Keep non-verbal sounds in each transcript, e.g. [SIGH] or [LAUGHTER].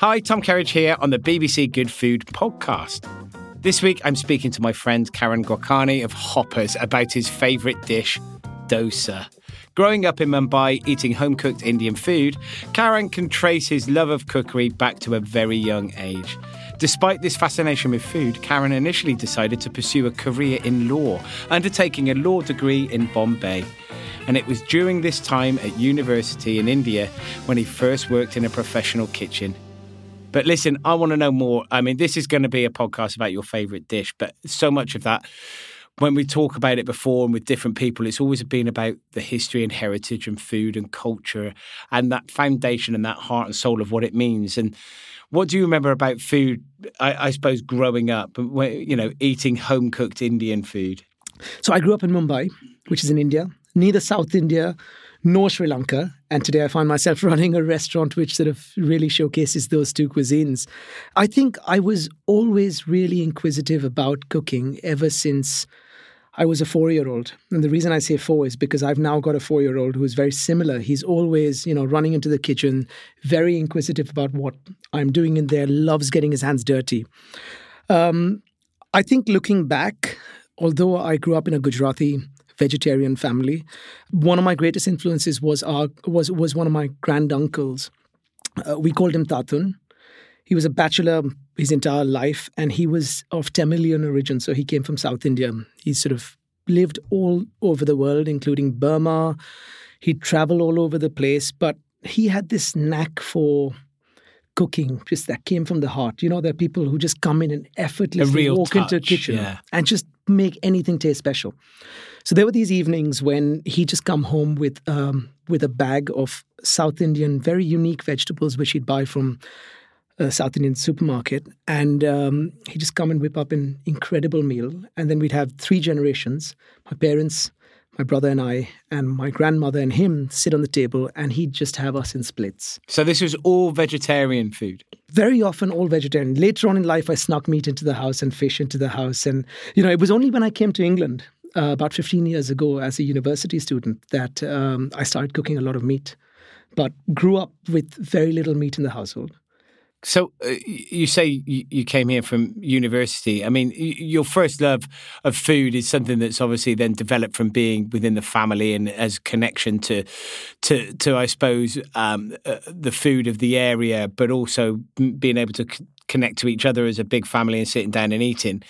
Hi, Tom Kerridge here on the BBC Good Food podcast. This week I'm speaking to my friend Karan Gokani of Hoppers about his favourite dish, dosa. Growing up in Mumbai eating home cooked Indian food, Karan can trace his love of cookery back to a very young age. Despite this fascination with food, Karan initially decided to pursue a career in law, undertaking a law degree in Bombay. And it was during this time at university in India when he first worked in a professional kitchen. But listen, I want to know more. I mean, this is going to be a podcast about your favorite dish, but so much of that, when we talk about it before and with different people, it's always been about the history and heritage and food and culture and that foundation and that heart and soul of what it means. And what do you remember about food? I, I suppose growing up, you know, eating home cooked Indian food. So I grew up in Mumbai, which is in India, neither South India nor Sri Lanka. And today I find myself [LAUGHS] running a restaurant which sort of really showcases those two cuisines. I think I was always really inquisitive about cooking ever since I was a four year old. And the reason I say four is because I've now got a four year old who is very similar. He's always, you know, running into the kitchen, very inquisitive about what I'm doing in there, loves getting his hands dirty. Um, I think looking back, although I grew up in a Gujarati vegetarian family. One of my greatest influences was our, was was one of my granduncles. Uh, we called him Tatun. He was a bachelor his entire life, and he was of Tamilian origin, so he came from South India. He sort of lived all over the world, including Burma. He'd travel all over the place, but he had this knack for cooking, just that came from the heart. You know, there are people who just come in and effortlessly walk touch, into a kitchen yeah. and just make anything taste special. So there were these evenings when he just come home with um, with a bag of South Indian, very unique vegetables which he'd buy from a South Indian supermarket, and um, he'd just come and whip up an incredible meal. And then we'd have three generations: my parents, my brother and I, and my grandmother and him sit on the table, and he'd just have us in splits. So this was all vegetarian food. Very often, all vegetarian. Later on in life, I snuck meat into the house and fish into the house, and you know, it was only when I came to England uh, about 15 years ago as a university student that um, I started cooking a lot of meat, but grew up with very little meat in the household. So uh, you say you came here from university. I mean, your first love of food is something that's obviously then developed from being within the family and as connection to, to, to I suppose, um, uh, the food of the area, but also being able to c- connect to each other as a big family and sitting down and eating.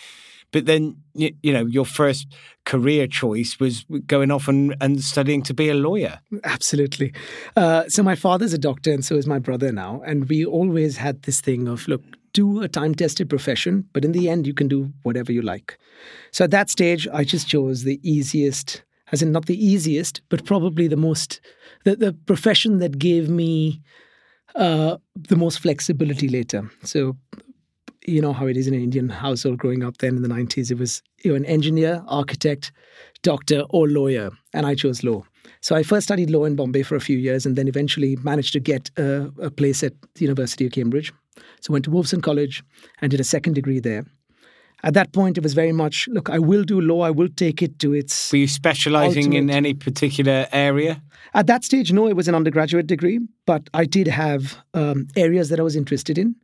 But then you, know your first career choice was going off and, and studying to be a lawyer. Absolutely. Uh, so my father's a doctor, and so is my brother now, and we always had this thing of look. Do a time tested profession, but in the end, you can do whatever you like. So at that stage, I just chose the easiest, as in not the easiest, but probably the most, the, the profession that gave me uh, the most flexibility later. So you know how it is in an Indian household growing up then in the 90s. It was you know, an engineer, architect, doctor, or lawyer. And I chose law. So I first studied law in Bombay for a few years and then eventually managed to get a, a place at the University of Cambridge. So went to Wolfson College and did a second degree there. At that point, it was very much look, I will do law, I will take it to its. Were you specializing in any particular area? At that stage, no, it was an undergraduate degree, but I did have um, areas that I was interested in.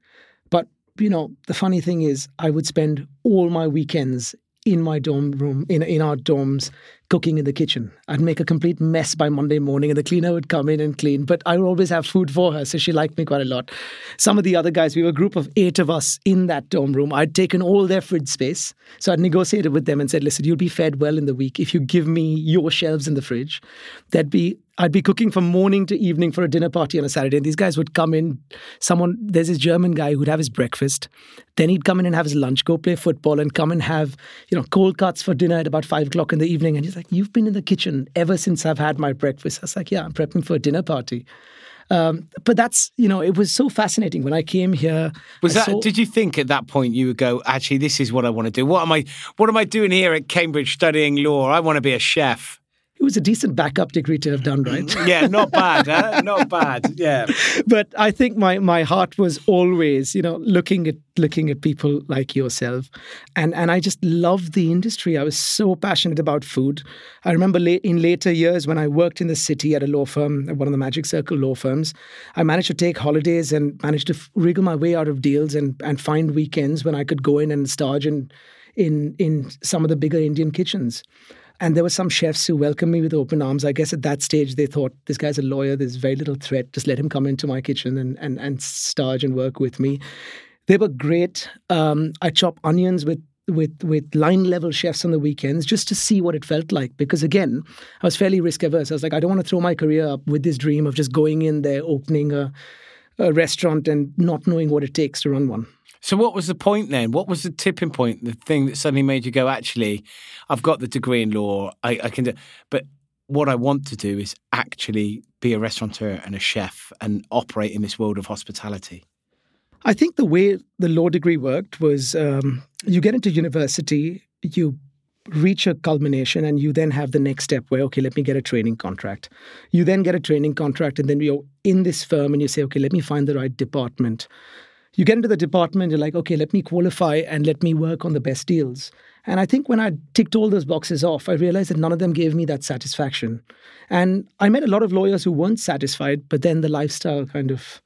You know, the funny thing is, I would spend all my weekends in my dorm room, in, in our dorms, cooking in the kitchen. I'd make a complete mess by Monday morning, and the cleaner would come in and clean. But I would always have food for her, so she liked me quite a lot. Some of the other guys, we were a group of eight of us in that dorm room. I'd taken all their fridge space, so I'd negotiated with them and said, "Listen, you'll be fed well in the week if you give me your shelves in the fridge. There'd be I'd be cooking from morning to evening for a dinner party on a Saturday. And these guys would come in. Someone, there's this German guy who'd have his breakfast. Then he'd come in and have his lunch, go play football, and come and have, you know, cold cuts for dinner at about five o'clock in the evening. And he's like, You've been in the kitchen ever since I've had my breakfast. I was like, Yeah, I'm prepping for a dinner party. Um, but that's you know it was so fascinating when I came here. Was I that? saw- Did you think at that point you would go? Actually, this is what I want to do. What am I? What am I doing here at Cambridge studying law? I want to be a chef. It was a decent backup degree to have done, mm, right? Yeah, not [LAUGHS] bad. huh? Not bad. Yeah. but I think my my heart was always, you know, looking at looking at people like yourself, and and I just loved the industry. I was so passionate about food. I remember late, in later years when I worked in the city at a law firm, at one of the Magic Circle law firms, I managed to take holidays and managed to wriggle my way out of deals and and find weekends when I could go in and stage in in in some of the bigger Indian kitchens. And there were some chefs who welcomed me with open arms. I guess at that stage they thought this guy's a lawyer. There's very little threat. Just let him come into my kitchen and and and stage and work with me. They were great. Um, I chop onions with with with line level chefs on the weekends just to see what it felt like. Because again, I was fairly risk averse. I was like, I don't want to throw my career up with this dream of just going in there, opening a, a restaurant, and not knowing what it takes to run one. So, what was the point then? What was the tipping point? The thing that suddenly made you go, actually, I've got the degree in law. I, I can do, but what I want to do is actually be a restaurateur and a chef and operate in this world of hospitality. I think the way the law degree worked was um, you get into university, you reach a culmination, and you then have the next step where, okay, let me get a training contract. You then get a training contract, and then you're in this firm and you say, okay, let me find the right department. You get into the department, you're like, okay, let me qualify and let me work on the best deals. And I think when I ticked all those boxes off, I realized that none of them gave me that satisfaction. And I met a lot of lawyers who weren't satisfied, but then the lifestyle kind of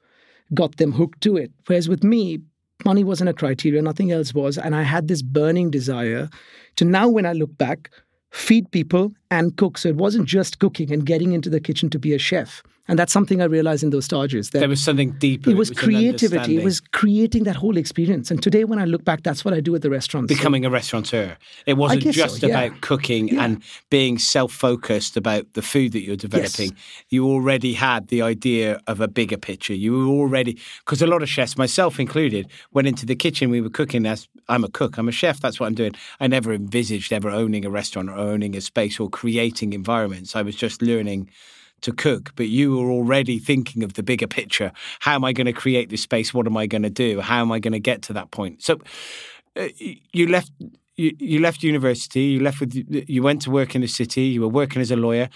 got them hooked to it. Whereas with me, money wasn't a criteria, nothing else was. And I had this burning desire to now, when I look back, feed people and cook. So it wasn't just cooking and getting into the kitchen to be a chef. And that's something I realized in those stages. That There was something deeper. it was an creativity. It was creating that whole experience. And today, when I look back, that's what I do at the restaurants. becoming a restaurateur. It wasn't guess so, just yeah. about cooking Yeah. and being self-focused about the food that you're developing. You already had the idea of a bigger picture. You were already because a lot of chefs, myself included, went into the kitchen. We were cooking as I'm a cook. I'm a chef. That's what I'm doing. I never envisaged ever owning a restaurant or owning a space or creating environments. I was just learning to cook, but you were already thinking of the bigger picture. How am I going to create this space? What am I going to do? How am I going to get to that point? So uh, you left you, you left university you left with you went to work in the city you were working as a lawyer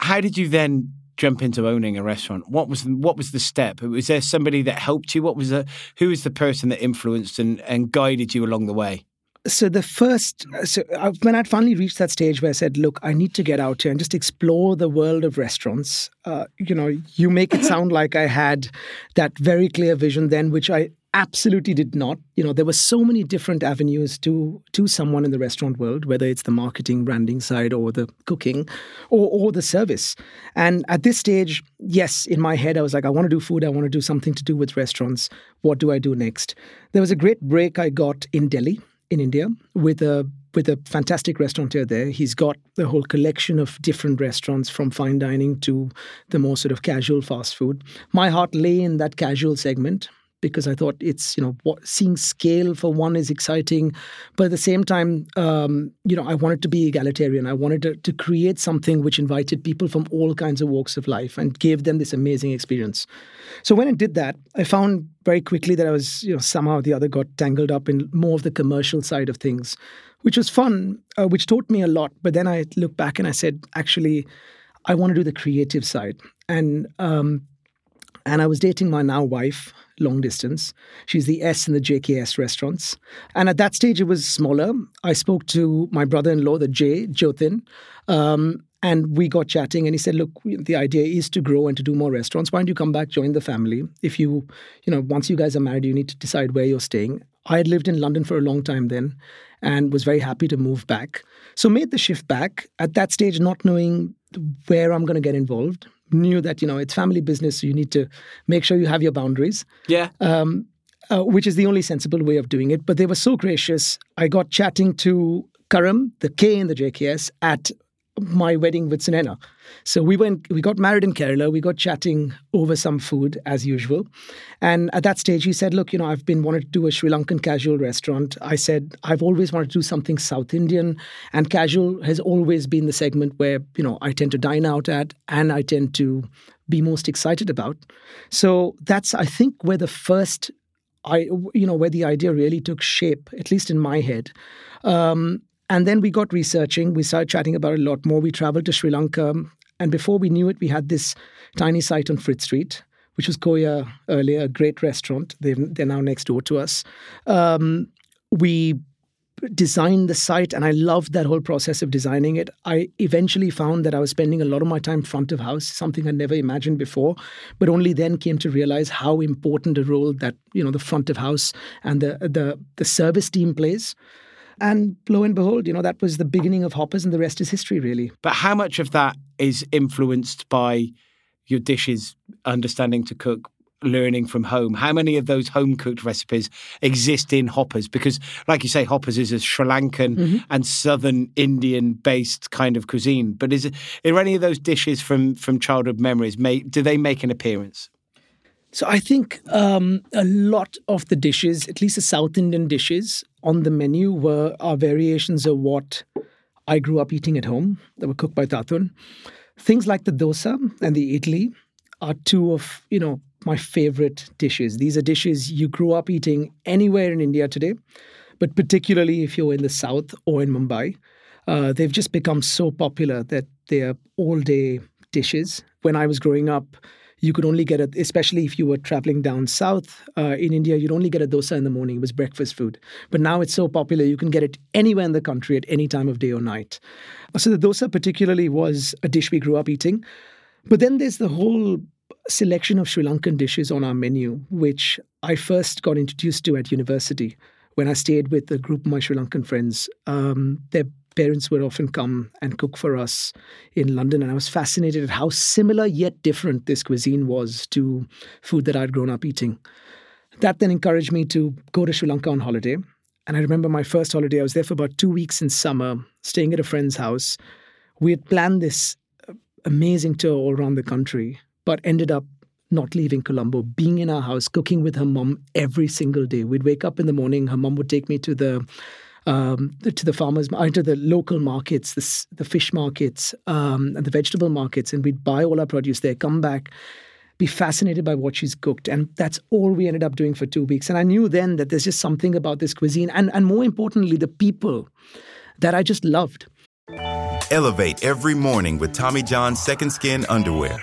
how did you then jump into owning a restaurant what was what was the step was there somebody that helped you what was the who was the person that influenced and, and guided you along the way so the first so when i'd finally reached that stage where i said look i need to get out here and just explore the world of restaurants uh, you know you make it sound [LAUGHS] like i had that very clear vision then which i absolutely did not. You know there were so many different avenues to to someone in the restaurant world whether it's the marketing branding side or the cooking or, or the service. And at this stage yes in my head i was like i want to do food. I want to do something to do with restaurants. What do i do next? There was a great break i got in delhi in India with a with a fantastic restaurateur there. He's got the whole collection of different restaurants from fine dining to the more sort of casual fast food. My heart lay in that casual segment because I thought it's you know what, seeing scale for one is exciting, but at the same time, um, you know, I wanted to be egalitarian. I wanted to, to create something which invited people from all kinds of walks of life and gave them this amazing experience. So when I did that, I found very quickly that I was you know somehow or the other got tangled up in more of the commercial side of things, which was fun, uh, which taught me a lot. But then I looked back and I said, actually, I want to do the creative side and. Um, and I was dating my now wife, long distance. She's the S in the JKS restaurants. And at that stage, it was smaller. I spoke to my brother in law, the J, Jotin, um, and we got chatting. And he said, Look, the idea is to grow and to do more restaurants. Why don't you come back, join the family? If you, you know, once you guys are married, you need to decide where you're staying. I had lived in London for a long time then and was very happy to move back. So made the shift back at that stage, not knowing where I'm going to get involved knew that you know it's family business, so you need to make sure you have your boundaries. Yeah. Um, uh, which is the only sensible way of doing it. But they were so gracious. I got chatting to Karam, the K in the JKS, at my wedding with Sunaina. So we went, we got married in Kerala. We got chatting over some food as usual. And at that stage, he said, Look, you know, I've been wanting to do a Sri Lankan casual restaurant. I said, I've always wanted to do something South Indian. And casual has always been the segment where, you know, I tend to dine out at and I tend to be most excited about. So that's, I think, where the first I, you know, where the idea really took shape, at least in my head. Um, and then we got researching. We started chatting about a lot more. We traveled to Sri Lanka. And before we knew it, we had this tiny site on Frith Street, which was Koya earlier, a great restaurant. they are now next door to us. Um, we designed the site and I loved that whole process of designing it. I eventually found that I was spending a lot of my time front of house, something I never imagined before, but only then came to realize how important a role that, you know, the front of house and the the the service team plays. And lo and behold, you know, that was the beginning of Hoppers and the rest is history, really. But how much of that is influenced by your dishes understanding to cook learning from home how many of those home cooked recipes exist in hoppers because like you say hoppers is a sri lankan mm-hmm. and southern indian based kind of cuisine but is it are any of those dishes from from childhood memories make do they make an appearance so I think um, a lot of the dishes, at least the South Indian dishes on the menu, were are variations of what I grew up eating at home that were cooked by Tatun. Things like the dosa and the idli are two of you know my favorite dishes. These are dishes you grew up eating anywhere in India today, but particularly if you're in the South or in Mumbai. Uh, they've just become so popular that they are all day dishes. When I was growing up, you could only get it, especially if you were traveling down south uh, in India, you'd only get a dosa in the morning. It was breakfast food. But now it's so popular, you can get it anywhere in the country at any time of day or night. So the dosa, particularly, was a dish we grew up eating. But then there's the whole selection of Sri Lankan dishes on our menu, which I first got introduced to at university when I stayed with a group of my Sri Lankan friends. Um, they're parents would often come and cook for us in London. And I was fascinated at how similar yet different this cuisine was to food that I'd grown up eating. That then encouraged me to go to Sri Lanka on holiday. And I remember my first holiday, I was there for about two weeks in summer, staying at a friend's house. We had planned this uh, amazing tour all around the country, but ended up not leaving Colombo, being in our house, cooking with her mom every single day. We'd wake up in the morning, her mom would take me to the um, to the farmers, uh, to the local markets, the, the fish markets, um, and the vegetable markets, and we'd buy all our produce there, come back, be fascinated by what she's cooked. And that's all we ended up doing for two weeks. And I knew then that there's just something about this cuisine, and, and more importantly, the people that I just loved. Elevate every morning with Tommy John's Second Skin underwear.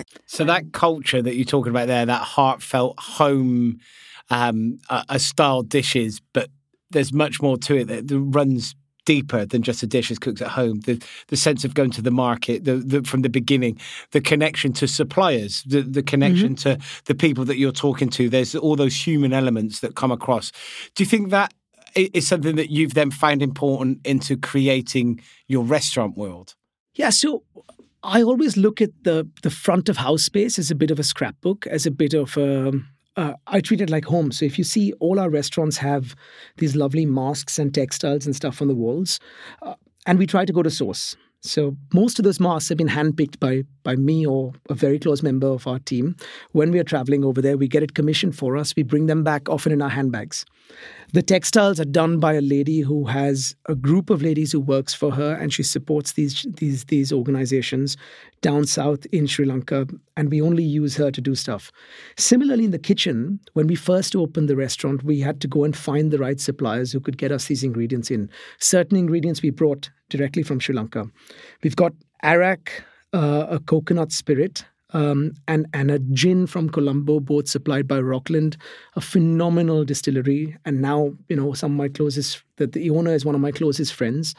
So that culture that you're talking about there, that heartfelt home um, uh, style dishes, but there's much more to it that, that runs deeper than just a dish is cooked at home. The the sense of going to the market, the, the from the beginning, the connection to suppliers, the the connection to the people that you're talking to. There's all those human elements that come across. Do you think that is something that you've then found important into creating your restaurant world? Yeah, so I always look at the the front of house space as a bit of a scrapbook, as a bit of a. Uh, I treat it like home. So if you see, all our restaurants have these lovely masks and textiles and stuff on the walls, uh, and we try to go to source. So most of those masks have been handpicked by by me or a very close member of our team. When we are traveling over there, we get it commissioned for us. We bring them back often in our handbags. The textiles are done by a lady who has a group of ladies who works for her, and she supports these these these organizations down south in Sri Lanka, and we only use her to do stuff. Similarly, in the kitchen, when we first opened the restaurant, we had to go and find the right suppliers who could get us these ingredients in. Certain ingredients we brought directly from Sri Lanka. We've got arak, uh, a coconut spirit, um, and and a gin from Colombo, both supplied by Rockland, a phenomenal distillery. And now, you know, some of my closest, that the owner is one of my closest friends.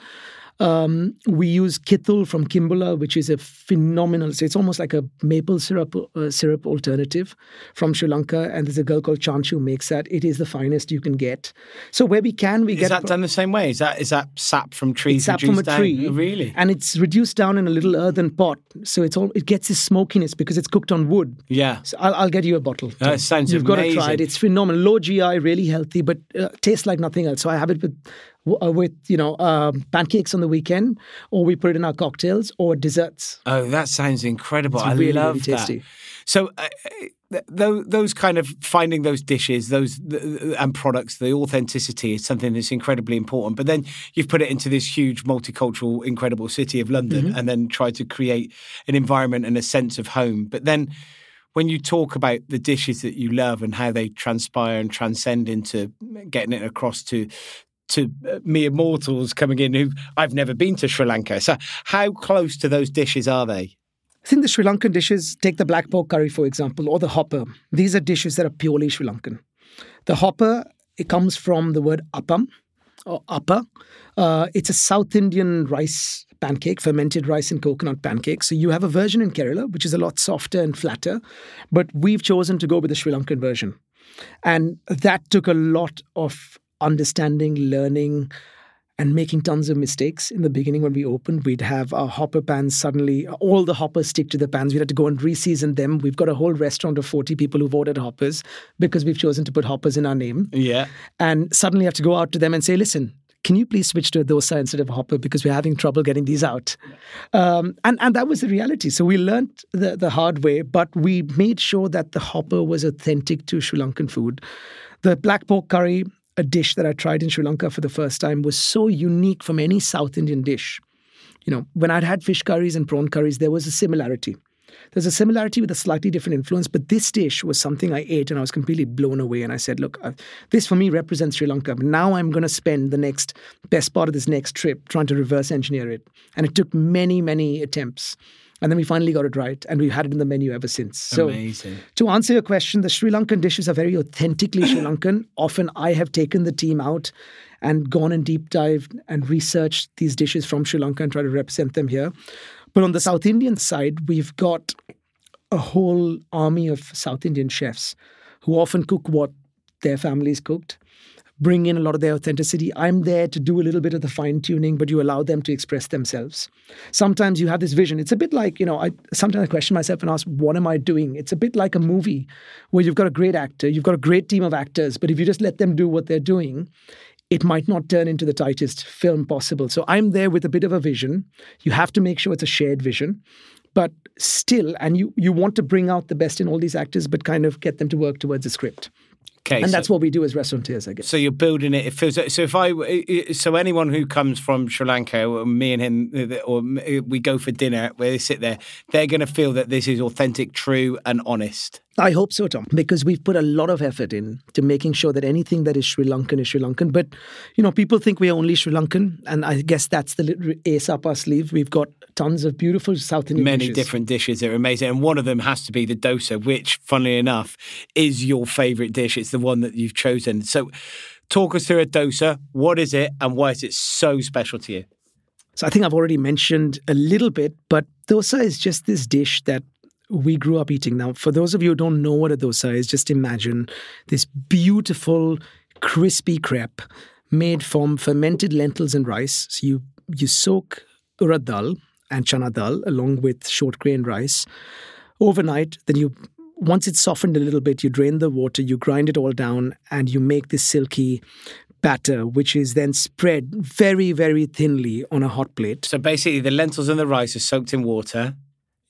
Um, we use Kithul from Kimbula, which is a phenomenal. So it's almost like a maple syrup uh, syrup alternative from Sri Lanka. And there's a girl called Chanchu who makes that. It is the finest you can get. So where we can, we Is get that done the same way? Is that is that sap from trees? sap from a down? tree, Oh, really? and it's reduced down in a little earthen pot, so it's all it gets this smokiness because it's cooked on wood. Yeah. So I'll, I'll get you a bottle. That sounds You've got to try it. It's phenomenal. Low GI, really healthy, but uh, tastes like nothing else. So I have it with with you know um, pancakes on the weekend, or we put it in our cocktails or desserts. Oh, that sounds incredible. It's I really, love really tasty. that. So, uh, th- those, those kind of finding those dishes, those th- th- and products, the authenticity is something that's incredibly important. But then you've put it into this huge, multicultural, incredible city of London, Mm-hmm. and then tried to create an environment and a sense of home. But then, when you talk about the dishes that you love and how they transpire and transcend into getting it across to to uh, mere mortals coming in who I've never been to Sri Lanka. So, how close to those dishes are they? I think the Sri Lankan dishes, take the black pork curry for example, or the hopper. These are dishes that are purely Sri Lankan. The hopper it comes from the word appam or appa. Uh, it's a South Indian rice pancake, fermented rice and coconut pancake. So you have a version in Kerala, which is a lot softer and flatter, but we've chosen to go with the Sri Lankan version. And that took a lot of understanding, learning, and making tons of mistakes. In the beginning, when we opened, we'd have our hopper pans suddenly, all the hoppers stick to the pans. We had to go and reseason them. We've got a whole restaurant of 40 people who've ordered hoppers because we've chosen to put hoppers in our name. Yeah. And suddenly have to go out to them and say, listen, can you please switch to a dosa instead of a hopper because we're having trouble getting these out? Um, and, and that was the reality. So we learned the, the hard way, but we made sure that the hopper was authentic to Sri Lankan food. The black pork curry, a dish that I tried in Sri Lanka for the first time, was so unique from any South Indian dish. You know, when I'd had fish curries and prawn curries, there was a similarity. There's a similarity with a slightly different influence, but this dish was something I ate and I was completely blown away. And I said, look, uh, this for me represents Sri Lanka. Now I'm going to spend the next best part of this next trip trying to reverse engineer it. And it took many, many attempts. And then we finally got it right, and we've had it in the menu ever since. So, Amazing. to answer your question, the Sri Lankan dishes are very authentically Sri [COUGHS] Lankan. Often I have taken the team out and gone and deep dived and researched these dishes from Sri Lanka and try to represent them here. But on the South Indian side, we've got a whole army of South Indian chefs who often cook what their families cooked, bring in a lot of their authenticity. I'm there to do a little bit of the fine tuning, but you allow them to express themselves. Sometimes you have this vision. It's a bit like, you know, I sometimes I question myself and ask, what am I doing? It's a bit like a movie where you've got a great actor, you've got a great team of actors, but if you just let them do what they're doing, it might not turn into the tightest film possible. So I'm there with a bit of a vision. You have to make sure it's a shared vision. But still, and you, you want to bring out the best in all these actors, but kind of get them to work towards a script. Okay, and so- that's what we do as restaurateurs, I guess. So you're building it. It so. If I, so anyone who comes from Sri Lanka, or me and him, uh, or uh, we go for dinner where they sit there, they're going to feel that this is authentic, true, and honest. I hope so, Tom, because we've put a lot of effort in to making sure that anything that is Sri Lankan is Sri Lankan. But, you know, people think we are only Sri Lankan, and I guess that's the ace up our sleeve. We've got tons of beautiful South Indian Many dishes. different dishes that are amazing, and one of them has to be the dosa, which, funnily enough, is your favourite dish. It's the one that you've chosen. So, talk us through a dosa. What is it, and why is it so special to you? So I think I've already mentioned a little bit, but dosa is just this dish that we grew up eating. Now, for those of you who don't know what a dosa is, just imagine this beautiful, crispy crepe made from fermented lentils and rice. So you you soak urad dal and chana dal along with short grain rice overnight. Then you once it's softened a little bit, you drain the water, you grind it all down, and you make this silky batter, which is then spread very, very thinly on a hot plate. So basically, the lentils and the rice are soaked in water.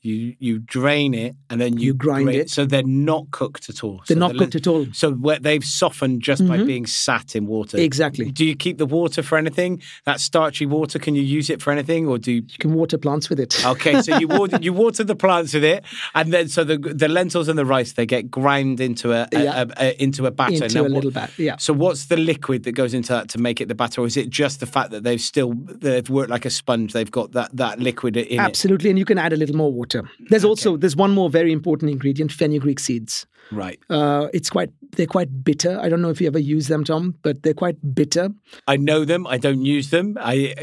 You you drain it and then you, You grind grate- it. So they're not cooked at all. They're So not the cooked at all. So they've softened just by Mhm. being sat in water. Exactly. Do you keep the water for anything? That starchy water, can you use it for anything, or do you? You can water plants with it. Okay, so you water [LAUGHS] you water the plants with it, and then so the the lentils and the rice they get ground into a, a, Yeah. a, a- into a batter. Into Now a what- little bat. Yeah. So what's the liquid that goes into that to make it the batter, or is it just the fact that they've still they've worked like a sponge? They've got that that liquid in it. Absolutely, and you can add a little more water. There's also there's one more very important ingredient: fenugreek seeds. Right. Uh, it's quite they're quite bitter. I don't know if you ever use them, Tom, but they're quite bitter. I know them. I don't use them. I,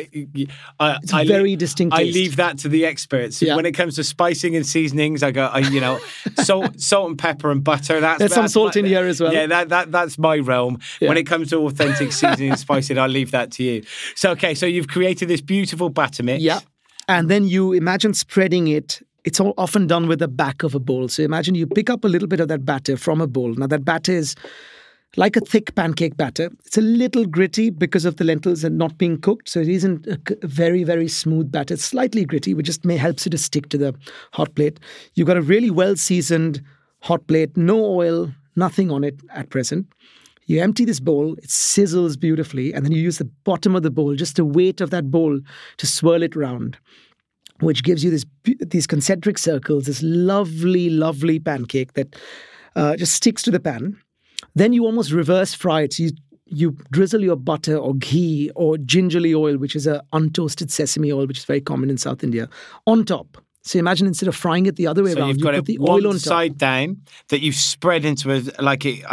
I, It's I very distinct I taste. leave that to the experts. Yeah. When it comes to spicing and seasonings, I go, I, you know, [LAUGHS] salt, salt and pepper and butter. That's There's some salt my- in here as well. Yeah, that, that that's my realm. Yeah. When it comes to authentic [LAUGHS] seasoning and spicing, I'll leave that to you. So okay, so you've created this beautiful batter mix. Yeah. And then you imagine spreading it. It's all often done with the back of a bowl. So imagine you pick up a little bit of that batter from a bowl. Now, that batter is like a thick pancake batter. It's a little gritty because of the lentils and not being cooked. So it isn't a very, very smooth batter. It's slightly gritty, which just may helps it to stick to the hot plate. You've got a really well seasoned hot plate, no oil, nothing on it at present. You empty this bowl, it sizzles beautifully, and then you use the bottom of the bowl, just the weight of that bowl, to swirl it round, which gives you this these concentric circles, this lovely, lovely pancake that uh, just sticks to the pan. Then you almost reverse fry it. So you you drizzle your butter or ghee or gingerly oil, which is a untoasted sesame oil, which is very common in South India, on top. So imagine instead of frying it the other way So around, you've you got put it the oil on top. side down that you've spread into a like it,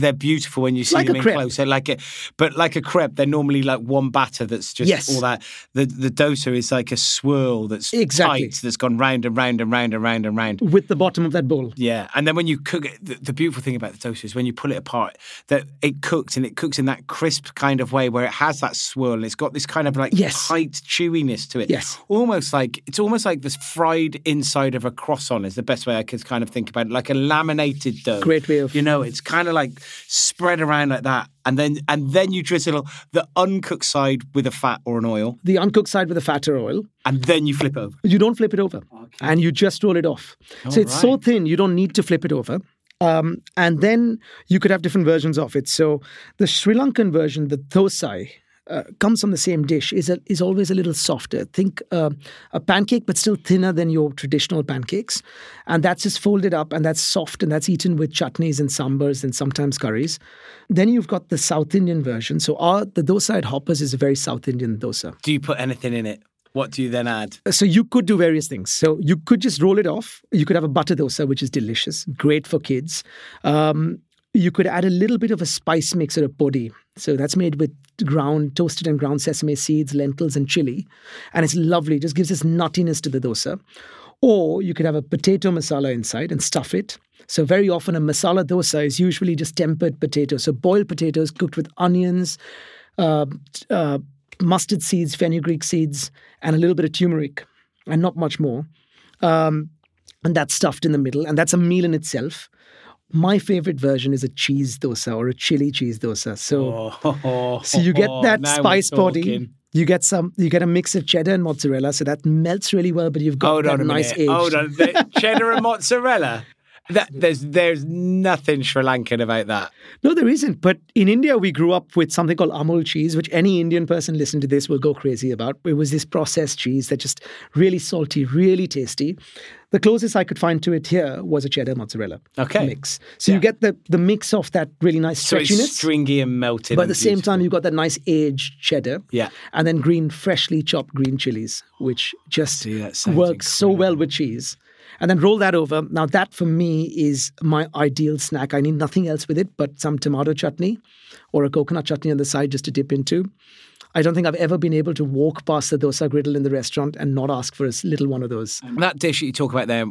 they're beautiful when you see Like them a in crepe. close. They're like a, but like a crepe, they're normally like one batter that's just Yes. all that. The the dosa is like a swirl that's Exactly. tight that's gone round and round and round and round and round. with the bottom of that bowl. Yeah, and then when you cook it, the, the beautiful thing about the dosa is when you pull it apart, that it cooks and it cooks in that crisp kind of way where it has that swirl. And it's got this kind of like Yes. tight chewiness to it. Yes. almost like it's almost like this fried inside of a croissant is the best way I could kind of think about it, like a laminated dough. Great way of- you know, it's kind of like spread around like that, and then and then you drizzle the uncooked side with a fat or an oil, The uncooked side with the fatter oil. and then you flip it over. You don't flip it over, and you just roll it off. so it's so thin, you don't need to flip it over. Um, and then you could have different versions of it. So the Sri Lankan version, the thosai, uh, comes from the same dish. is a, is always a little softer. Think uh, a pancake, but still thinner than your traditional pancakes. And that's just folded up, and that's soft, and that's eaten with chutneys and sambars and sometimes curries. Then you've got the South Indian version. So our the dosa at Hoppers is a very South Indian dosa. Do you put anything in it? What do you then add? So you could do various things. So you could just roll it off. You could have a butter dosa, which is delicious, great for kids. Um, you could add a little bit of a spice mix or a podi. So that's made with ground, toasted and ground sesame seeds, lentils, and chili. And it's lovely. It just gives this nuttiness to the dosa. Or you could have a potato masala inside and stuff it. So very often a masala dosa is usually just tempered potatoes. So boiled potatoes cooked with onions, uh, uh, mustard seeds, fenugreek seeds, and a little bit of turmeric, and not much more. Um, and that's stuffed in the middle, and that's a meal in itself. My favorite version is a cheese dosa or a chili cheese dosa. So, Oh, so you get [LAUGHS] that we're spice body. You get some. You get a mix of cheddar and mozzarella, so that melts really well. But you've got Hold that nice minute. aged. Hold on. The cheddar and [LAUGHS] mozzarella. That, there's there's nothing Sri Lankan about that. No, there isn't. But in India, we grew up with something called Amul cheese, which any Indian person listening to this will go crazy about. It was this processed cheese that just really salty, really tasty. The closest I could find to it here was a cheddar mozzarella Okay. mix. So you get the the mix of that really nice So it's stretchiness. stringy and melted. but at the same beautiful. time, you've got that nice aged cheddar. Yeah. And then green, freshly chopped green chilies, which just See, that sounds works so well with cheese. And then roll that over. Now, that for me is my ideal snack. I need nothing else with it but some tomato chutney or a coconut chutney on the side just to dip into. I don't think I've ever been able to walk past the dosa griddle in the restaurant and not ask for a little one of those. That dish that you talk about there,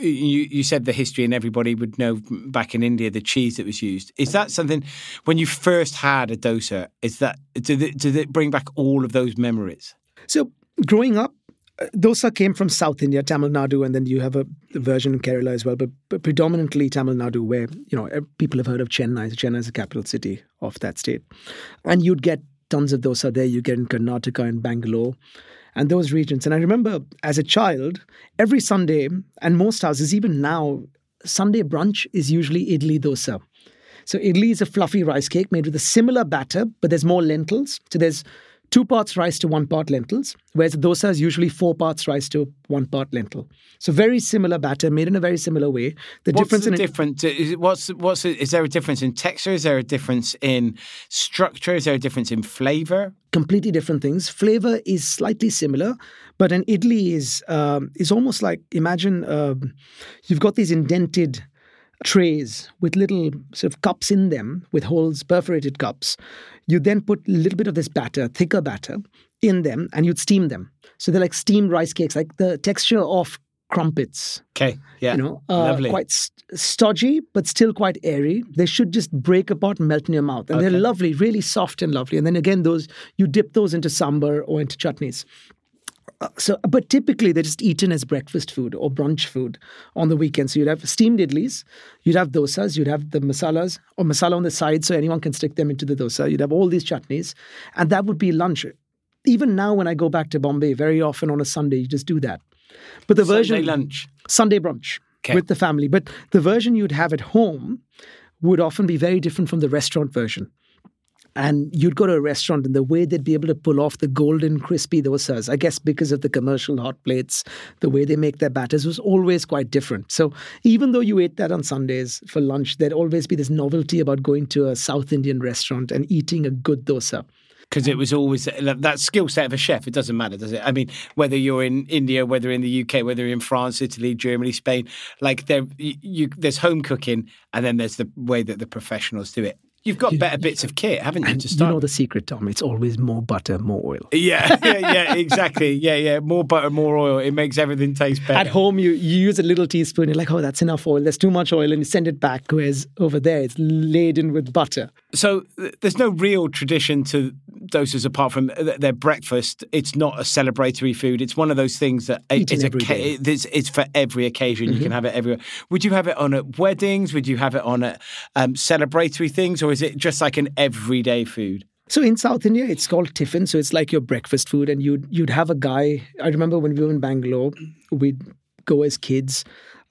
you, you said the history, and everybody would know back in India the cheese that was used. Is that something when you first had a dosa? Is that did it, did it bring back all of those memories? So growing up, Uh, dosa came from South India, Tamil Nadu, and then you have a version in Kerala as well, but, but predominantly Tamil Nadu, where you know people have heard of Chennai. Chennai is the capital city of that state, and you'd get tons of dosa there. You get in Karnataka and Bangalore. And those regions. And I remember as a child, every Sunday, and most houses, even now, Sunday brunch is usually idli dosa. So idli is a fluffy rice cake made with a similar batter, but there's more lentils. So there's two parts rice to one part lentils, whereas the dosa is usually four parts rice to one part lentil. So very similar batter, made in a very similar way. The what's difference the in difference? Is it, what's what's is there a difference in texture? Is there a difference in structure? Is there a difference in flavor? completely different things. Flavor is slightly similar, but an idli is um, is almost like imagine um, you've got these indented trays with little sort of cups in them with holes, perforated cups. You then put a little bit of this batter, thicker batter, in them, and you'd steam them. So they're like steamed rice cakes, like the texture of crumpets. Okay, yeah, You know, uh, lovely. quite st- stodgy, but still quite airy. They should just break apart and melt in your mouth. And they're lovely, really soft and lovely. And then again, those you dip those into sambar or into chutneys. Uh, So, but typically they're just eaten as breakfast food or brunch food on the weekend. So you'd have steamed idlis, you'd have dosas, you'd have the masalas or masala on the side, so anyone can stick them into the dosa. You'd have all these chutneys, and that would be lunch. Even now, when I go back to Bombay, very often on a Sunday, you just do that. But the Sunday version lunch. Sunday brunch Okay. with the family. But the version you'd have at home would often be very different from the restaurant version. And you'd go to a restaurant, and the way they'd be able to pull off the golden, crispy dosas, I guess because of the commercial hot plates, the way they make their batters was always quite different. So even though you ate that on Sundays for lunch, there'd always be this novelty about going to a South Indian restaurant and eating a good dosa. because it was always uh, that skill set of a chef. It doesn't matter, does it? I mean, whether you're in India, whether in the UK, whether in France, Italy, Germany, Spain, like there, you there's home cooking, and then there's the way that the professionals do it. You've got better bits of kit, haven't you? To you start. know the secret, Tom. It's always more butter, more oil. [LAUGHS] yeah, yeah, yeah, exactly. Yeah, yeah. More butter, more oil. It makes everything taste better. At home, you, you use a little teaspoon. You're like, oh, that's enough oil. There's too much oil, and you send it back. Whereas over there, it's laden with butter. So th- there's no real tradition to dosas apart from th- their breakfast. It's not a celebratory food. It's one of those things that Eaten is a every ca- day. Mm-hmm. it's, it's for every occasion. You can have it everywhere. Would you have it on at weddings? Would you have it on at um, celebratory things, or is it just like an everyday food? So in South India, it's called tiffin. So it's like your breakfast food, and you'd you'd have a guy. I remember when we were in Bangalore, we'd go as kids,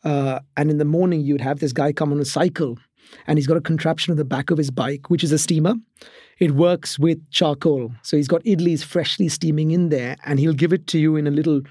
uh, and in the morning you'd have this guy come on a cycle, and he's got a contraption on the back of his bike, which is a steamer. It works with charcoal, so he's got idlis freshly steaming in there, and he'll give it to you in a little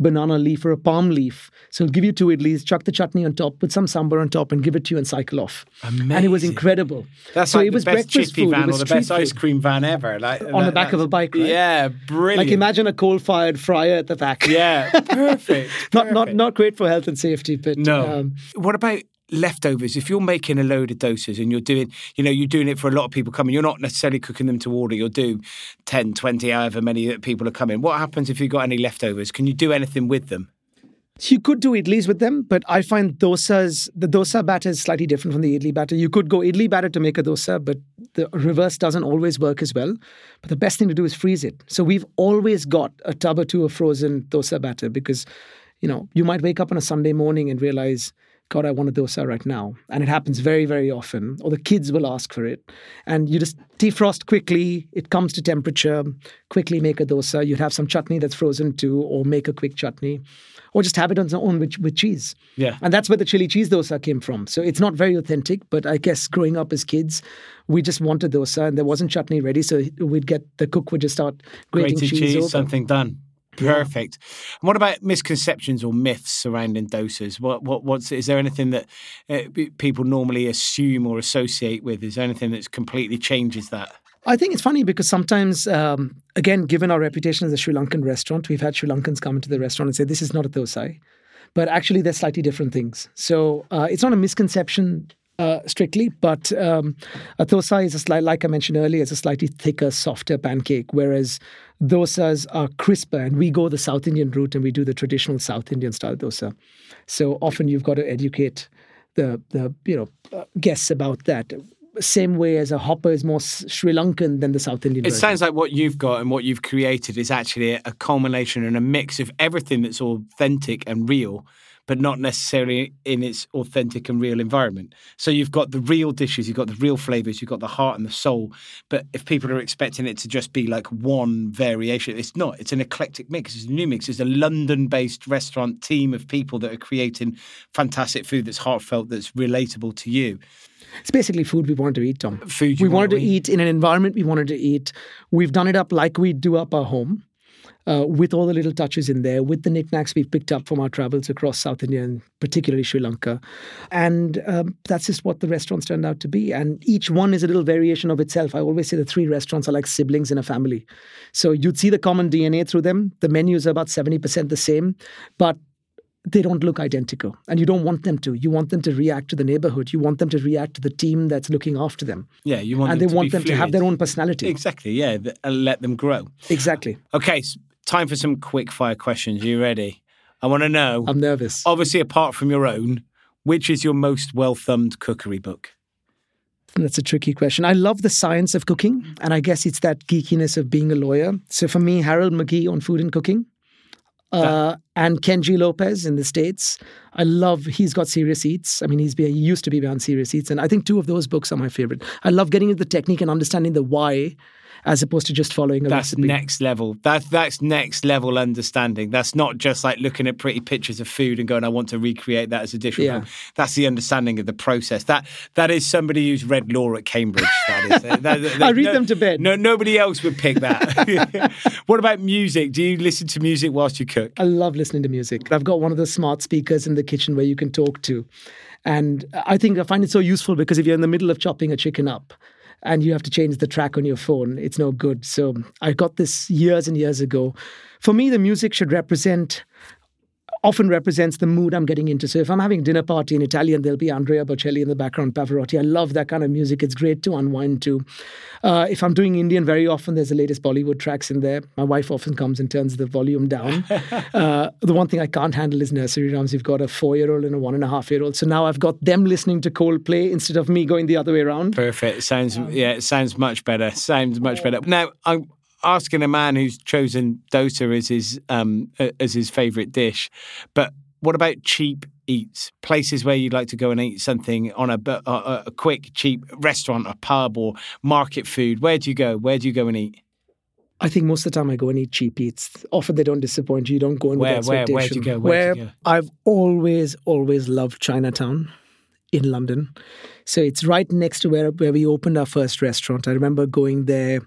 banana leaf or a palm leaf. So he'll give you two idlis, chuck the chutney on top, put some sambar on top, and give it to you and cycle off. And it was incredible. That's so like it the best breakfast food. it van or the best ice cream van ever. Like On the back of a bike, right? Yeah, brilliant. Like imagine a coal-fired fryer at the back. Yeah, perfect. [LAUGHS] not not perfect. not great for health and safety, but No. um, what about leftovers? If you're making a load of dosas and you're doing, you know, you're doing it for a lot of people coming, you're not necessarily cooking them to order. You'll do 10, 20, however many people are coming. What happens if you've got any leftovers? Can you do anything with them? You could do idlis with them, but I find dosas, the dosa batter is slightly different from the idli batter. You could go idli batter to make a dosa, but the reverse doesn't always work as well. But the best thing to do is freeze it. So we've always got a tub or two of frozen dosa batter because, you know, you might wake up on a Sunday morning and realize, God, I want a dosa right now. And it happens very, very often. Or the kids will ask for it. And you just defrost quickly, it comes to temperature, quickly make a dosa. You'd have some chutney that's frozen too, or make a quick chutney. Or just have it on its own with, with cheese. Yeah. And that's where the chili cheese dosa came from. So it's not very authentic, but I guess growing up as kids, we just wanted dosa and there wasn't chutney ready. So we'd get the cook would just start grating Grated cheese, cheese, over. something done. Perfect. And what about misconceptions or myths surrounding dosas? What what what's is there anything that uh, people normally assume or associate with? Is there anything that's completely changes that? I think it's funny because sometimes, um, again, given our reputation as a Sri Lankan restaurant, we've had Sri Lankans come into the restaurant and say, this is not a thosai. But actually, they're slightly different things. So uh, it's not a misconception uh, strictly, but um, a thosai is, a slight, like I mentioned earlier, it's a slightly thicker, softer pancake, whereas dosas are crisper. And we go the South Indian route and we do the traditional South Indian style dosa. So often you've got to educate the, the you know uh, guests about that same way as a hopper is more Sri Lankan than the South Indian. It version. sounds like what you've got and what you've created is actually a, a culmination and a mix of everything that's authentic and real, but not necessarily in its authentic and real environment. So you've got the real dishes, you've got the real flavors, you've got the heart and the soul. But if people are expecting it to just be like one variation, it's not. It's an eclectic mix. It's a new mix. It's a London-based restaurant team of people that are creating fantastic food that's heartfelt, that's relatable to you. It's basically food we wanted to eat, Tom. Food you we want wanted to to eat in an environment we wanted to eat. We've done it up like we do up our home. Uh, with all the little touches in there, with the knickknacks we've picked up from our travels across South India and particularly Sri Lanka. And um, that's just what the restaurants turned out to be. And each one is a little variation of itself. I always say the three restaurants are like siblings in a family. So you'd see the common DNA through them. The menus are about 70% the same, but they don't look identical and you don't want them to you want them to react to the neighborhood you want them to react to the team that's looking after them Yeah, you want and they want them to have their own personality Exactly, yeah, and let them grow. exactly Okay, s- time for some quick fire questions. Are you ready? I want to know, i'm nervous obviously, apart from your own, which is your most well thumbed cookery book? that's a tricky question i love the science of cooking and i guess it's that geekiness of being a lawyer so for me harold mcgee on food and cooking uh, and Kenji Lopez in the States. I love, he's got Serious Eats. I mean, he's been, he used to be on Serious Eats. And I think two of those books are my favorite. I love getting into the technique and understanding the why as opposed to just following a That's recipe. next level. That's that's next level understanding. That's not just like looking at pretty pictures of food and going, "I want to recreate that as a dish." Yeah. That's the understanding of the process. That that is somebody who's read law at Cambridge. That is. That- that- [LAUGHS] I read no- them to bed. No, nobody else would pick that. [LAUGHS] what about music? Do you listen to music whilst you cook? I love listening to music. I've got one of the smart speakers in the kitchen where you can talk to. And I think I find it so useful because if you're in the middle of chopping a chicken up and you have to change the track on your phone, it's no good. So I got this years and years ago. For me, the music should represent often represents the mood I'm getting into. So if I'm having a dinner party in Italian, there'll be Andrea Bocelli in the background, Pavarotti. I love that kind of music. It's great to unwind to. Uh, if I'm doing Indian, very often there's the latest Bollywood tracks in there. My wife often comes and turns the volume down. [LAUGHS] uh, the one thing I can't handle is nursery rhymes. You've got a four-year-old and a one and a half-year-old. So now I've got them listening to Coldplay instead of me going the other way around. Perfect. Sounds yeah, it sounds much better. Sounds much better. Now I'm asking a man who's chosen dosa as his um as his favourite dish, but what about cheap eats? Places where you'd like to go and eat something on a a, a quick cheap restaurant, a pub, or market food. Where do you go? Where do you go and eat? I think most of the time I go and eat cheap eats. Often they don't disappoint you. You don't go in Where- with where- expectation. where'd you go? Where'd you go? I've always, always loved Chinatown in London. So it's right next to where where we opened our first restaurant. I remember going there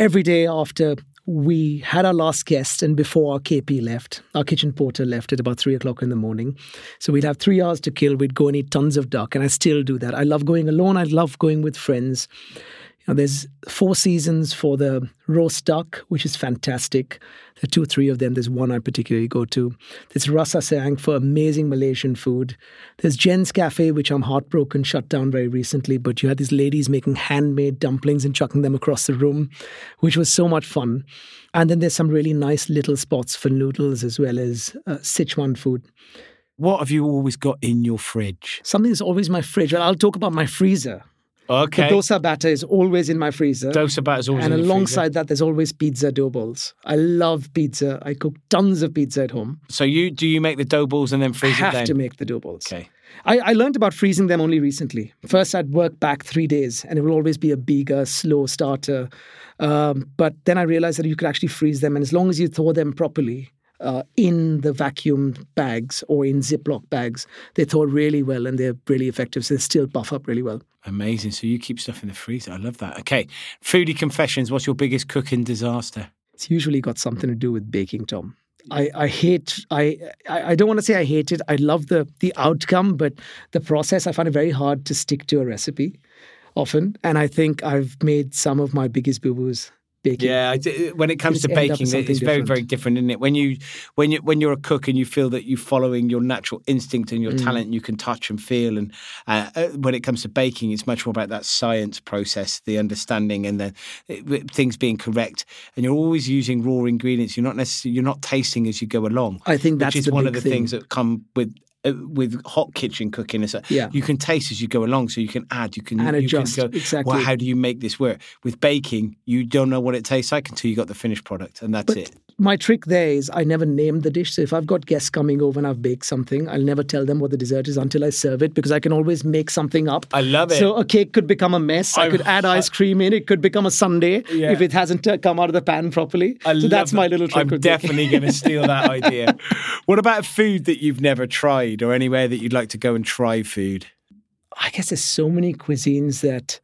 every day after we had our last guest and before our KP left, our kitchen porter left at about three o'clock in the morning. So we'd have three hours to kill. We'd go and eat tons of duck, and I still do that. I love going alone. I love going with friends. Know, there's four seasons for the roast duck, which is fantastic. There are two or three of them. There's one I particularly go to. There's Rasa Sayang for amazing Malaysian food. There's Jen's Cafe, which I'm heartbroken, shut down very recently. But you had these ladies making handmade dumplings and chucking them across the room, which was so much fun. And then there's some really nice little spots for noodles as well as uh, Sichuan food. What have you always got in your fridge? Something that's always my fridge. Well, I'll talk about my freezer. Okay. The dosa batter is always in my freezer. Dosa batter is always and alongside that, there's always pizza dough balls. I love pizza. I cook tons of pizza at home. So you do you make the dough balls and then I freeze it have then? to make the dough balls. Okay. I, I learned about freezing them only recently. First, I'd work back three days, and it will always be a bigger, slow starter. Um, but then I realized that you could actually freeze them, and as long as you thaw them properly uh, in the vacuum bags or in Ziploc bags, they thaw really well and they're really effective. So they still buff up really well. Amazing. So you keep stuff in the freezer. I love that. Okay. Foodie confessions. What's your biggest cooking disaster? It's usually got something to do with baking, Tom. I, I hate I, I don't want to say I hate it. I love the the outcome, but the process I find it very hard to stick to a recipe often. And I think I've made some of my biggest boo boos baking. Yeah, when it comes to baking, it's very, different. very different, isn't it? When you, when you, when you're a cook and you feel that you're following your natural instinct and your Mm. talent, you can touch and feel. And uh, uh, when it comes to baking, it's much more about that science process, the understanding, and the it, things being correct. And you're always using raw ingredients. You're not necessarily, you're not tasting as you go along. I think that's which is one of the thing. things that come with. Uh, with hot kitchen cooking, that Yeah. you can taste as you go along, so you can add, you can And you adjust, Can go, exactly. Well, how do you make this work? With baking, you don't know what it tastes like until you got the finished product, and that's But it. my trick there is I never name the dish. So if I've got guests coming over and I've baked something, I'll never tell them what the dessert is until I serve it because I can always make something up. I love it. So a cake could become a mess. I, I- could add ice cream in. It could become a sundae Yeah. if it hasn't uh, come out of the pan properly. I so that's my little trick. I'm definitely going to steal that idea. [LAUGHS] What about food that you've never tried, or anywhere that you'd like to go and try food? I guess there's so many cuisines that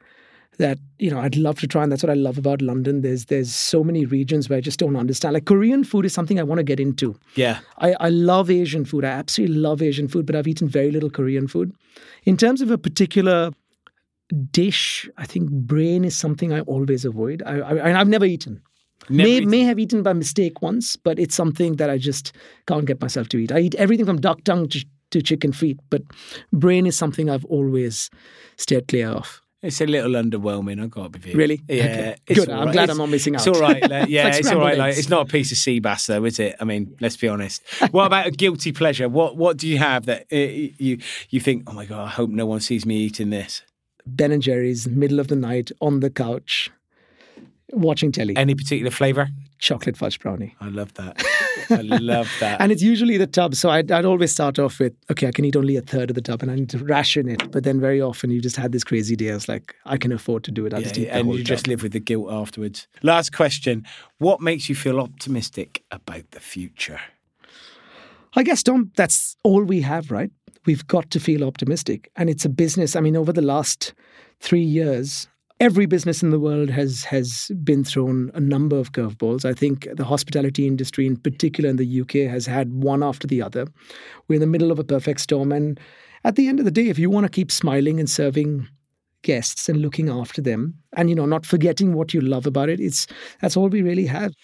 that you know I'd love to try, and that's what I love about London. There's there's so many regions where I just don't understand. Like Korean food is something I want to get into. Yeah, I, I love Asian food. I absolutely love Asian food, but I've eaten very little Korean food. In terms of a particular dish, I think brain is something I always avoid. I, I I've never eaten. Never may eaten. may have eaten by mistake once, but it's something that I just can't get myself to eat. I eat everything from duck tongue to, to chicken feet, but brain is something I've always steered clear of. it's a little underwhelming. I've got to be fair. Really? Yeah, Okay. Good. I'm right. glad It's- I'm not missing out. [LAUGHS] It's all right. like, Yeah, Like it's all right. Like, it's not a piece of sea bass, though, is it? I mean, let's be honest. What about a guilty pleasure? What What do you have that uh, you you think? Oh my god, I hope no one sees me eating this. Ben and Jerry's, middle of the night on the couch, watching telly. Any particular flavour? Chocolate fudge brownie. I love that. I love that. [LAUGHS] And it's usually the tub. So I'd, I'd always start off with, okay, I can eat only a third of the tub and I need to ration it. But then very often you just had this crazy day. I was like, I can afford to do it. I'll just eat the and whole you just live with the guilt afterwards. Last question: What makes you feel optimistic about the future? I guess, Tom, that's all we have, right? We've got to feel optimistic. And it's a business. I mean, over the last three years, every business in the world has has been thrown a number of curveballs. I think the hospitality industry, in particular in the UK, has had one after the other. We're in the middle of a perfect storm. And at the end of the day, if you want to keep smiling and serving guests and looking after them and you know not forgetting what you love about it it's that's all we really have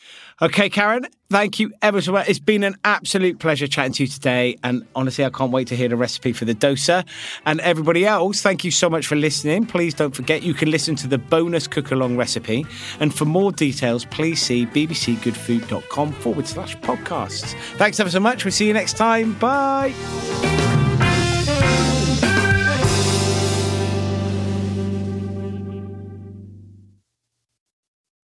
Okay, Karan, thank you ever so much. It's been an absolute pleasure chatting to you today. And honestly, I can't wait to hear the recipe for the dosa. And everybody else, thank you so much for listening. Please don't forget you can listen to the bonus cook along recipe. And for more details, please see bbcgoodfood.com forward slash podcasts. Thanks ever so much. We'll see you next time. Bye.